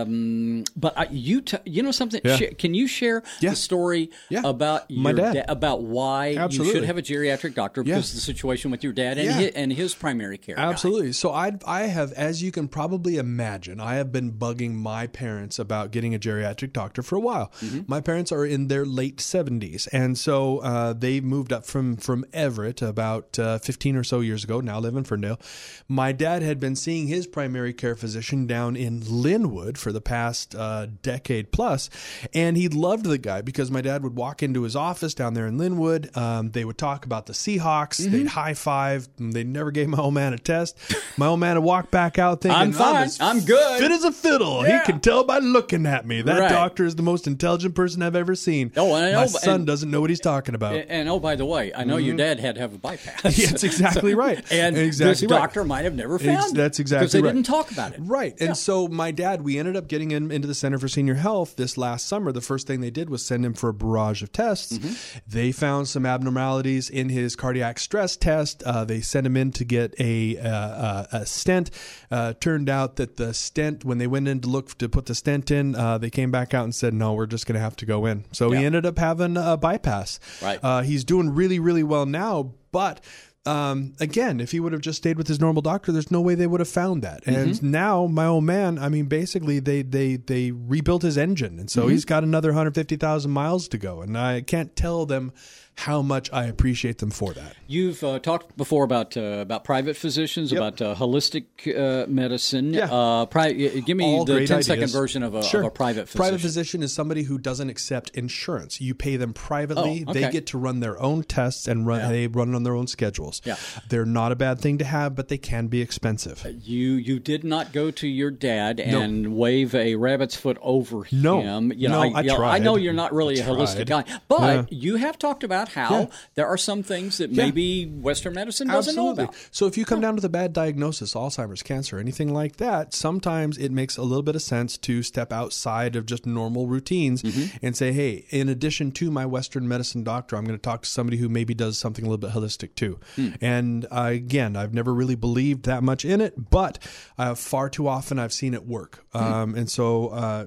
um, but I, you, t- you know something? Yeah. Sh- can you share Yeah. the story Yeah. about My dad. da- about why you should have a geriatric doctor because of the situation with your dad and his, and his primary care? guy? Absolutely. So I I have, as you can probably imagine, I have been bugging my parents about getting a geriatric doctor for a while. My parents are in their late seventies, and so uh, they moved up from from Everett about uh, fifteen or so years ago. Now live in Ferndale. My dad had been seeing his primary care physician down in Lynnwood for the past uh, decade plus, and he loved the guy because my dad would walk into his office down there in Lynnwood. Um, they would talk about the Seahawks. Mm-hmm. They'd high five. They never gave my old man a test. My old man would walk back out thinking, I'm fine. as I'm good." Fit as a fiddle." Yeah. He can tell by looking at me. That Right. doctor is the most intelligent person I've ever seen. Oh, and know, my son and- doesn't know what he's talking about. And, and, oh, by the way, I know your dad had to have a bypass. Mm-hmm. Yeah, that's exactly right. and Exactly this right. doctor might have never found it that's exactly because they right. didn't talk about it. Right. And Yeah. so my dad, we ended up getting him into the Center for Senior Health this last summer. The first thing they did was send him for a barrage of tests. Mm-hmm. They found some abnormalities in his cardiac stress test. Uh, they sent him in to get a, uh, uh, a stent. Uh, turned out that the stent, when they went in to look to put the stent in, uh, they came back out and said, no, we're just going to have to go in. So he ended up having a bypass. Right. Uh, he's doing really, really well now, but um, again, if he would have just stayed with his normal doctor, there's no way they would have found that. And Mm-hmm. now, my old man, I mean, basically, they they they rebuilt his engine, and so Mm-hmm. he's got another 150,000 miles to go. And I can't tell them how much I appreciate them for that. You've uh, talked before about uh, about private physicians, about uh, holistic uh, medicine. Yeah. Uh, pri- give me All the great 10 second version of a, Sure. of a private physician. Private physician is somebody who doesn't accept insurance. You pay them privately. Oh, They get to run their own tests and run. Yeah. They run on their own schedules. Yeah. They're not a bad thing to have, but they can be expensive. You you did not go to your dad and wave a rabbit's foot over No. him. You know, No, I you know, tried. know you're not really I a holistic tried. guy, but Yeah. you have talked about how Yeah. there are some things that Yeah. maybe Western medicine doesn't know about. So if you come down to the bad diagnosis, Alzheimer's, cancer, anything like that, sometimes it makes a little bit of sense to step outside of just normal routines Mm-hmm. and say, hey, in addition to my Western medicine doctor, I'm going to talk to somebody who maybe does something a little bit holistic too. Hmm. And uh, again, I've never really believed that much in it, but uh, far too often I've seen it work. Hmm. Um, and so, uh,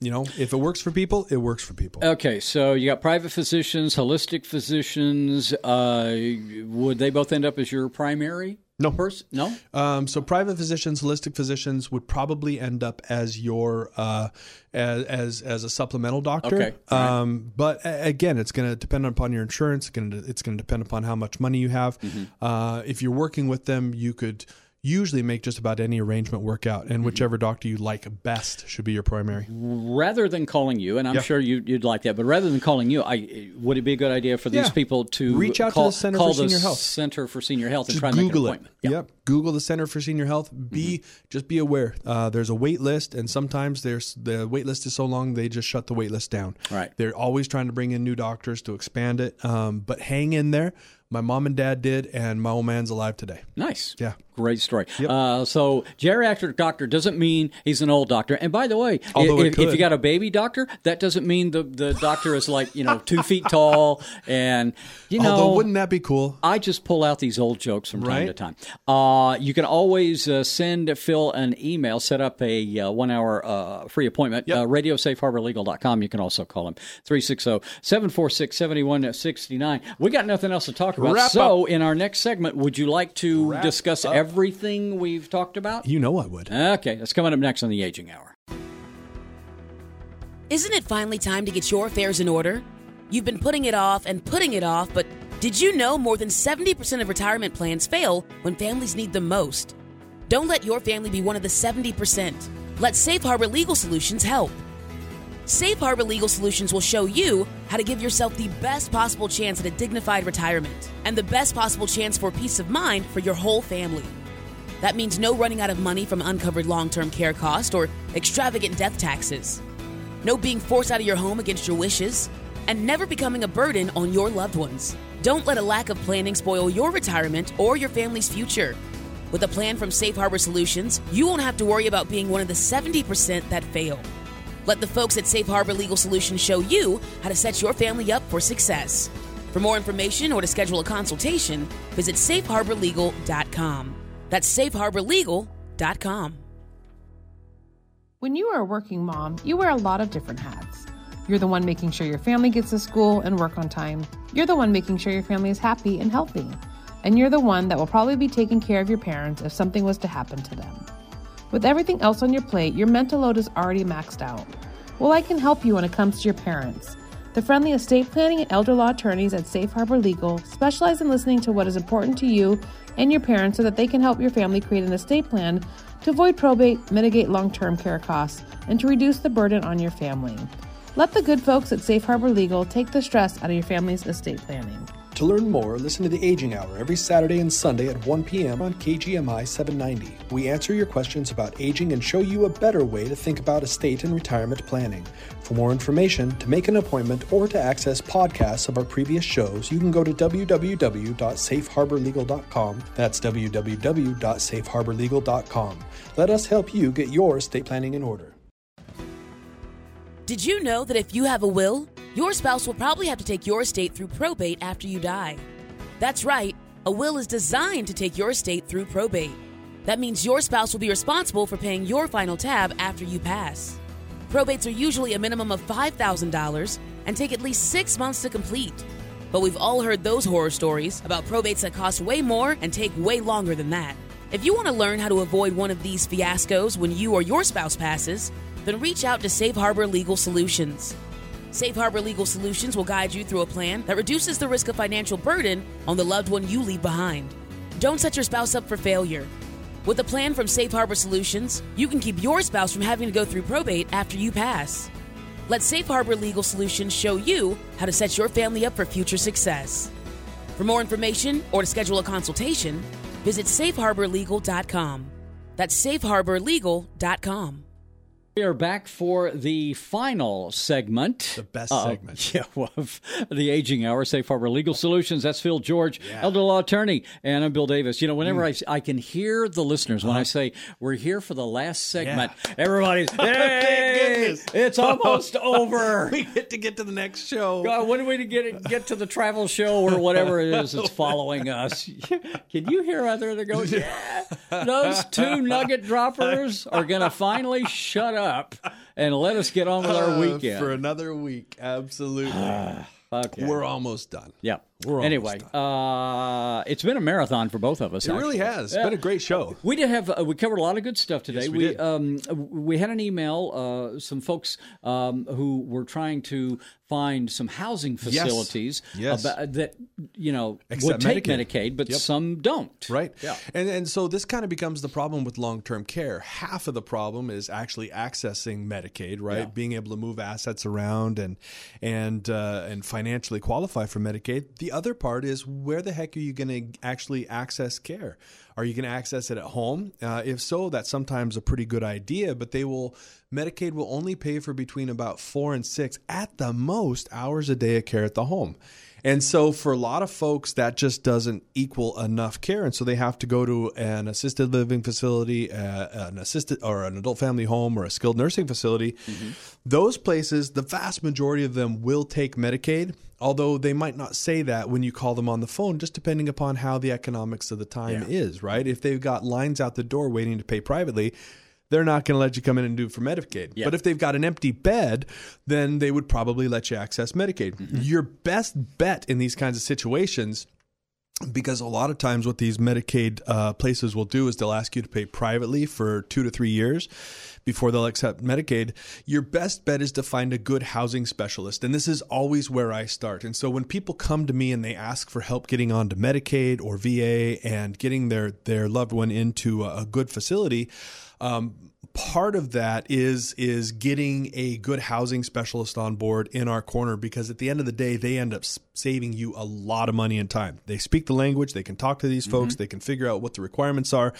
you know, if it works for people, it works for people. Okay, so you got private physicians, holistic physicians. Uh, would they both end up as your primary? No. person? No. Um, so private physicians, holistic physicians would probably end up as your uh, as, as as a supplemental doctor. Okay, all right. Um, but again, it's going to depend upon your insurance. It's going to it's going to depend upon how much money you have. Mm-hmm. Uh, if you're working with them, you could usually make just about any arrangement work out, Mm-hmm. and whichever doctor you like best should be your primary. rather than calling you, and I'm Yeah. sure you, you'd like that, but rather than calling you, I would it be a good idea for these Yeah. people to Reach out to the Center call for Senior Health. Center for Senior Health and Just try and make an Google it. appointment? Yep. Google the Center for Senior Health. Be just be aware. Uh, there's a wait list, and sometimes there's the wait list is so long they just shut the wait list down. Right. They're always trying to bring in new doctors to expand it. Um, but hang in there. My mom and dad did, and my old man's alive today. Nice. Yeah. Great story. Uh, so, geriatric doctor doesn't mean he's an old doctor. And by the way, i- Although it if, if you got a baby doctor, that doesn't mean the, the doctor is like, you know, two feet tall. And, you know, Although wouldn't that be cool? I just pull out these old jokes from time to time. Uh, you can always uh, send Phil an email, set up a uh, one hour uh, free appointment. Yep. Uh, RadioSafeHarborLegal.com. You can also call him 360 746 7169. We got nothing else to talk about. Wrap so, in our next segment, would you like to Wrap discuss up. Everything we've talked about? You know I would. Okay, that's coming up next on the Aging Hour. Isn't it finally time to get your affairs in order? You've been putting it off and putting it off, but did you know more than 70% of retirement plans fail when families need them most? Don't let your family be one of the 70%. Let Safe Harbor Legal Solutions help. Safe Harbor Legal Solutions will show you how to give yourself the best possible chance at a dignified retirement and the best possible chance for peace of mind for your whole family. That means no running out of money from uncovered long term care costs or extravagant death taxes. No being forced out of your home against your wishes, and never becoming a burden on your loved ones. Don't let a lack of planning spoil your retirement or your family's future. With a plan from Safe Harbor Solutions, you won't have to worry about being one of the 70% that fail. Let the folks at Safe Harbor Legal Solutions show you how to set your family up for success. For more information or to schedule a consultation, visit safeharborlegal.com. That's safeharborlegal.com. When you are a working mom, you wear a lot of different hats. You're the one making sure your family gets to school and work on time. You're the one making sure your family is happy and healthy. And you're the one that will probably be taking care of your parents if something was to happen to them. With everything else on your plate, your mental load is already maxed out. Well, I can help you when it comes to your parents. The friendly estate planning and elder law attorneys at Safe Harbor Legal specialize in listening to what is important to you and your parents so that they can help your family create an estate plan to avoid probate, mitigate long term care costs, and to reduce the burden on your family. Let the good folks at Safe Harbor Legal take the stress out of your family's estate planning. To learn more, listen to the Aging Hour every Saturday and Sunday at 1 p.m. on KGMI 790. We answer your questions about aging and show you a better way to think about estate and retirement planning. For more information, to make an appointment, or to access podcasts of our previous shows, you can go to www.safeharborlegal.com. That's www.safeharborlegal.com. Let us help you get your estate planning in order. Did you know that if you have a will, your spouse will probably have to take your estate through probate after you die? That's right, a will is designed to take your estate through probate. That means your spouse will be responsible for paying your final tab after you pass. Probates are usually a minimum of $5,000 and take at least six months to complete. But we've all heard those horror stories about probates that cost way more and take way longer than that. If you want to learn how to avoid one of these fiascos when you or your spouse passes, then reach out to Safe Harbor Legal Solutions. Safe Harbor Legal Solutions will guide you through a plan that reduces the risk of financial burden on the loved one you leave behind. Don't set your spouse up for failure. With a plan from Safe Harbor Solutions, you can keep your spouse from having to go through probate after you pass. Let Safe Harbor Legal Solutions show you how to set your family up for future success. For more information or to schedule a consultation, visit safeharborlegal.com. That's safeharborlegal.com. We are back for the final segment. The best uh, segment. Yeah, of the Aging Hour, Safe Harbor Legal Solutions. That's Phil George, elder law attorney, and I'm Bill Davis. You know, whenever Mm. I, I can hear the listeners when I say we're here for the last segment, Yeah. everybody's, hey, it's almost over. we get to get to the next show. God, when do we get get to the travel show or whatever it is that's following us? Can you hear out there? They're going, yeah. Those two nugget droppers are going to finally shut up and let us get on with our Uh, weekend. for another week. Absolutely. We're almost done. yeah. We're anyway, almost uh, it's been a marathon for both of us. It really actually. has. It's been a great show. We did have uh, we covered a lot of good stuff today. Yes, we did. um we had an email uh, some folks um, who were trying to find some housing facilities Yes. about- that you know Accept would take Medicaid. Medicaid, but Yep. some don't. Right. Yeah. And and so this kind of becomes the problem with long term care. Half of the problem is actually accessing Medicaid, right? Yeah. Being able to move assets around and and uh, and financially qualify for Medicaid. The other part is where the heck are you going to actually access care? Are you going to access it at home? Uh, if so, that's sometimes a pretty good idea, but they will Medicaid will only pay for between about four and six at the most hours a day of care at the home. And so for a lot of folks, that just doesn't equal enough care. And so they have to go to an assisted living facility, uh, an assisted or an adult family home or a skilled nursing facility. Those places, the vast majority of them will take Medicaid, although they might not say that when you call them on the phone, just depending upon how the economics of the time is, right? If they've got lines out the door waiting to pay privately, they're not going to let you come in and do it for Medicaid. But if they've got an empty bed, then they would probably let you access Medicaid. Your best bet in these kinds of situations because a lot of times what these Medicaid uh, places will do is they'll ask you to pay privately for two to three years before they'll accept Medicaid. Your best bet is to find a good housing specialist. And this is always where I start. And so when people come to me and they ask for help getting onto Medicaid or VA and getting their, their loved one into a, a good facility, um, part of that is is getting a good housing specialist on board in our corner because at the end of the day they end up saving you a lot of money and time. They speak the language they can talk to these folks they can figure out what the requirements are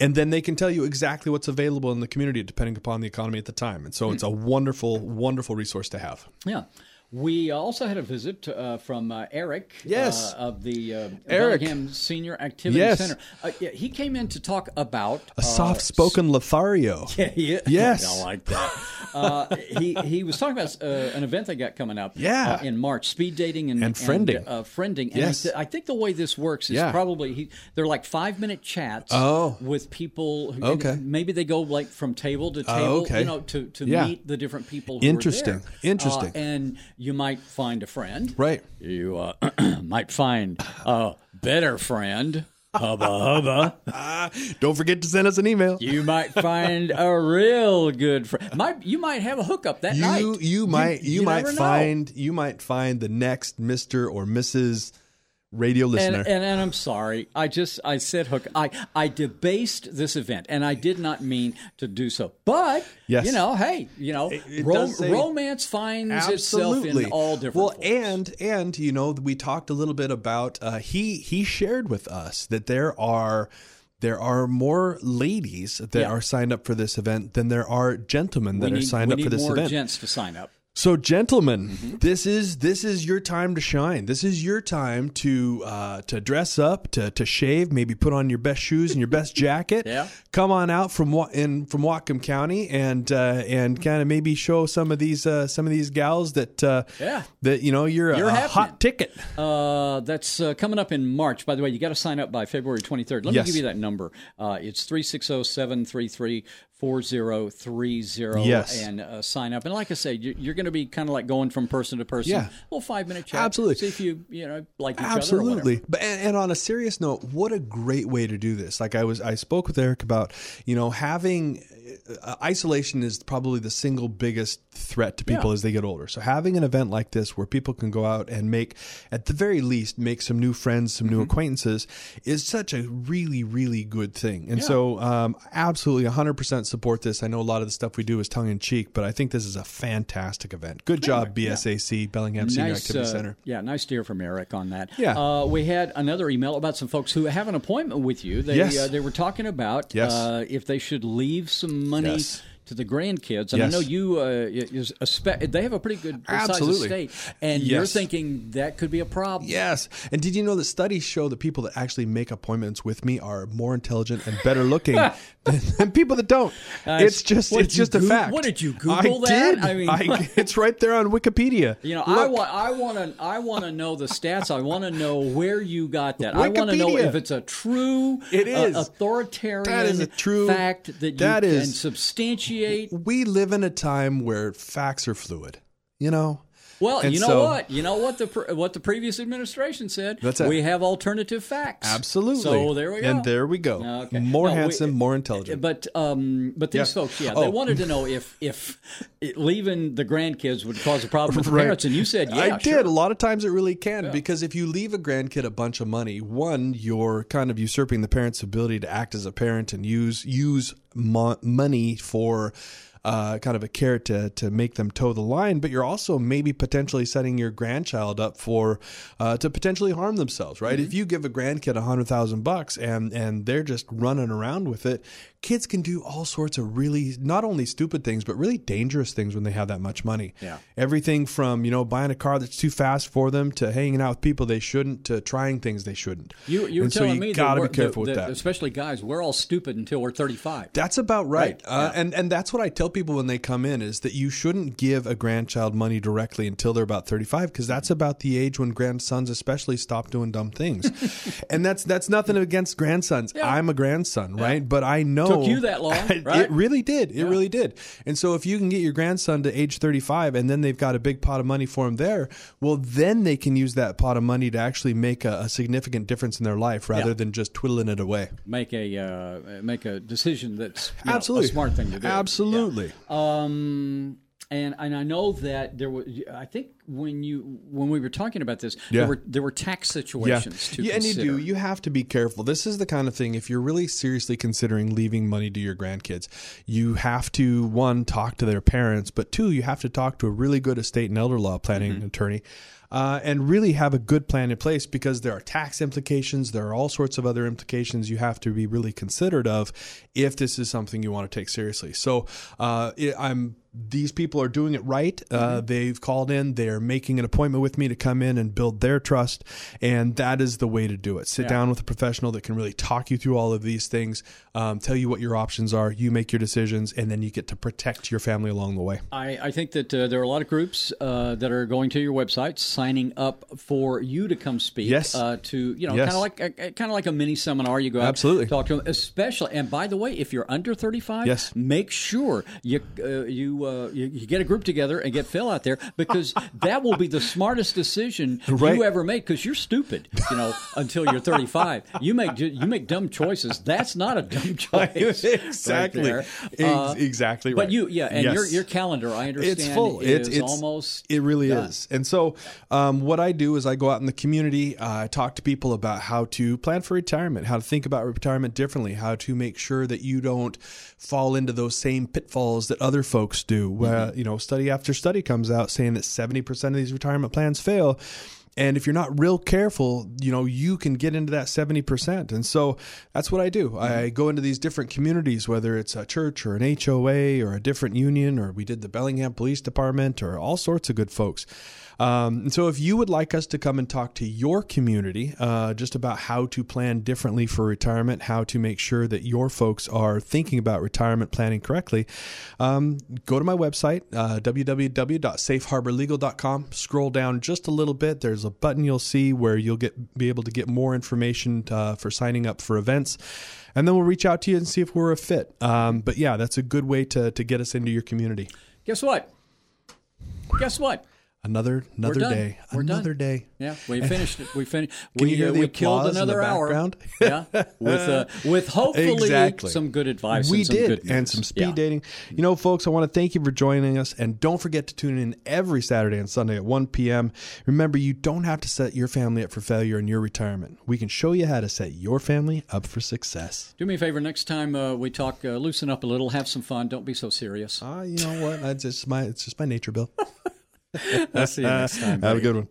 and then they can tell you exactly what's available in the community depending upon the economy at the time. And so it's a wonderful wonderful resource to have. Yeah. We also had a visit uh, from uh, Eric Yes. uh, of the uh, Eric. Bellingham Senior Activity Yes. Center. Uh, yeah, he came in to talk about a soft-spoken Lothario Yeah, yeah. Yes. I like that. Uh, he he was talking about uh, an event they got coming up. Yeah. uh, in March, speed dating and And friending. uh, friending. And Yes. I, th- I think the way this works is Yeah. probably he, they're like five minute chats. Oh. with people. Who, Okay. maybe they go like from table to Oh, table. okay. You know, to to Yeah. meet the different people. Who Interesting. Are there. Interesting. Uh, and you might find a friend. right You uh, might find a better friend. Hubba hubba. don't forget to send us an email You might find a real good friend. Might you might have a hookup that you night. you might you, might never know. find you might find the next Mr. or Mrs. radio listener. And, and and I'm sorry. I just I said hook. I I debased this event, and I did not mean to do so. But Yes. you know, hey, you know, it rom- does romance finds itself in all different. Well, forms. and and you know, we talked a little bit about uh, he he shared with us that there are there are more ladies that Yeah. are signed up for this event than there are gentlemen that we are signed up for this more event. gents to sign up. So, gentlemen, Mm-hmm. this is this is your time to shine. This is your time to uh, to dress up, to to shave, maybe put on your best shoes and your best jacket. Yeah. Come on out from in from Whatcom County and uh, and kind of maybe show some of these uh, some of these gals that uh, Yeah. that you know you're, You're a, happening. hot ticket. Uh, that's uh, coming up in March. By the way, you got to sign up by February 23rd. Let Yes. me give you that number. Uh, it's 360 733 4030 Yes. and uh, sign up. And like I say, you- you're going to be kind of like going from person to person. Yeah. little five minute chat. Absolutely. See if you you know like each Absolutely. But and, and on a serious note, what a great way to do this. Like I was I spoke with Eric about, you know, having uh, isolation is probably the single biggest threat to people Yeah. as they get older. So having an event like this where people can go out and make, at the very least, make some new friends, some Mm-hmm. new acquaintances, is such a really, really good thing. And so, um, absolutely, 100% support this. I know a lot of the stuff we do is tongue in cheek, but I think this is a fantastic event. Good job, BSAC, Bellingham Senior Activity uh, Center. Yeah, nice to hear from Eric on that. Yeah. Uh, we had another email about some folks who have an appointment with you. They, Yes. uh, they were talking about Yes. uh, if they should leave some money Yes. To the grandkids. And I know you, uh, is a spe- they have a pretty good size estate. And you're thinking that could be a problem. Yes. And did you know that studies show that people that actually make appointments with me are more intelligent and better looking than, than people that don't? Uh, it's just it's just a Goog- fact. what did you I Google that? Did. I mean- it's right there on Wikipedia. You know, I want, I want to, I want to know the stats. I want to know where you got that. I want to know Wikipedia. if it's a true, It uh, authoritarian That is a true- fact that you that can is- substantiate. we live in a time where facts are fluid. You know. Well, And you know so- what? You know what the what the previous administration said. That's it. We have alternative facts. Absolutely. So there we go. And there we go. Okay. More No, we- handsome, more intelligent. But um, but these Yeah. folks, yeah, they Oh. wanted to know if if leaving the grandkids would cause a problem with the Right. parents, and you said, yeah, I sure. did. A lot of times it really can because if you leave a grandkid a bunch of money, one, you're kind of usurping the parent's ability to act as a parent and use use mo- money for. Uh, kind of a carrot to, to make them toe the line, but you're also maybe potentially setting your grandchild up for uh, to potentially harm themselves, right? If you give a grandkid a hundred thousand bucks and and they're just running around with it, kids can do all sorts of really not only stupid things but really dangerous things when they have that much money. Yeah. Everything from, you know, buying a car that's too fast for them to hanging out with people they shouldn't to trying things they shouldn't. You you were and so telling you me gotta we're- be careful that- with that. Especially guys, we're all stupid until we're 35. That's about right. Right, Uh, yeah. and and that's what I tell people when they come in is that you shouldn't give a grandchild money directly until they're about 35 because that's about the age when grandsons especially stop doing dumb things. and that's that's nothing against grandsons. I'm a grandson, right? But I know Took you that long, right? It really did. It really did. And so if you can get your grandson to age 35 and then they've got a big pot of money for him there, well then they can use that pot of money to actually make a, a significant difference in their life rather Yeah. than just twiddling it away. Make a uh, make a decision that's know, Absolutely. a smart thing to do. Absolutely. Um, and and I know that there was. I think when you when we were talking about this, Yeah. there were there were tax situations to yeah, and you do. You have to be careful. This is the kind of thing. If you're really seriously considering leaving money to your grandkids, you have to one talk to their parents, but two, you have to talk to a really good estate and elder law planning Mm-hmm. attorney. Uh, and really have a good plan in place because there are tax implications. There are all sorts of other implications you have to be really considerate of if this is something you want to take seriously. So uh, it, I'm these people are doing it right. Uh, Mm-hmm. they've called in. They're making an appointment with me to come in and build their trust, and that is the way to do it. Sit Yeah. down with a professional that can really talk you through all of these things, um, tell you what your options are. You make your decisions, and then you get to protect your family along the way. I, I think that uh, there are a lot of groups uh, that are going to your website, signing up for you to come speak. Yes. Uh, to you know, Yes. kind of like a, kind of like a mini seminar. You go out, Absolutely. talk to them. Especially, and by the way, if you're under 35, Yes. make sure you uh, you, uh, you you get a group together and get Phil out there because that will be the smartest decision Right. you ever made. Because you're stupid, you know, until you're 35. You make you make dumb choices. That's not a dumb choice. exactly. Ex- Uh, exactly right. But you, yeah, and Yes. your your calendar, I understand, it's full. is it's, it's almost It really done. is. And so, um, what I do is I go out in the community. Uh, I talk to people about how to plan for retirement, how to think about retirement differently, how to make sure that you don't fall into those same pitfalls that other folks do. Where Mm-hmm. you know, study after study comes out saying that seventy percent of these retirement plans fail. And if you're not real careful, you know, you can get into that 70%. And so that's what I do. I go into these different communities, whether it's a church or an HOA or a different union, or we did the Bellingham Police Department or all sorts of good folks. Um, and so if you would like us to come and talk to your community uh, just about how to plan differently for retirement, how to make sure that your folks are thinking about retirement planning correctly, um, go to my website, uh, www.safeharborlegal.com. Scroll down just a little bit. There's a button you'll see where you'll get be able to get more information uh, for signing up for events. And then we'll reach out to you and see if we're a fit. Um, but yeah, that's a good way to, to get us into your community. Guess what? Guess what? Another another done. day. We're done. another day. Yeah, we finished it. We finished. Can we you hear uh, the we killed applause in the another hour. background? yeah, with uh, with hopefully Exactly. some good advice. We and some did, good and some speed Yeah. dating. You know, folks, I want to thank you for joining us, and don't forget to tune in every Saturday and Sunday at 1 p.m. Remember, you don't have to set your family up for failure in your retirement. We can show you how to set your family up for success. Do me a favor. Next time uh, we talk, uh, loosen up a little, have some fun. Don't be so serious. Ah, you know what? That's just my it's just my nature, Bill. I'll see you next time. Have a good one.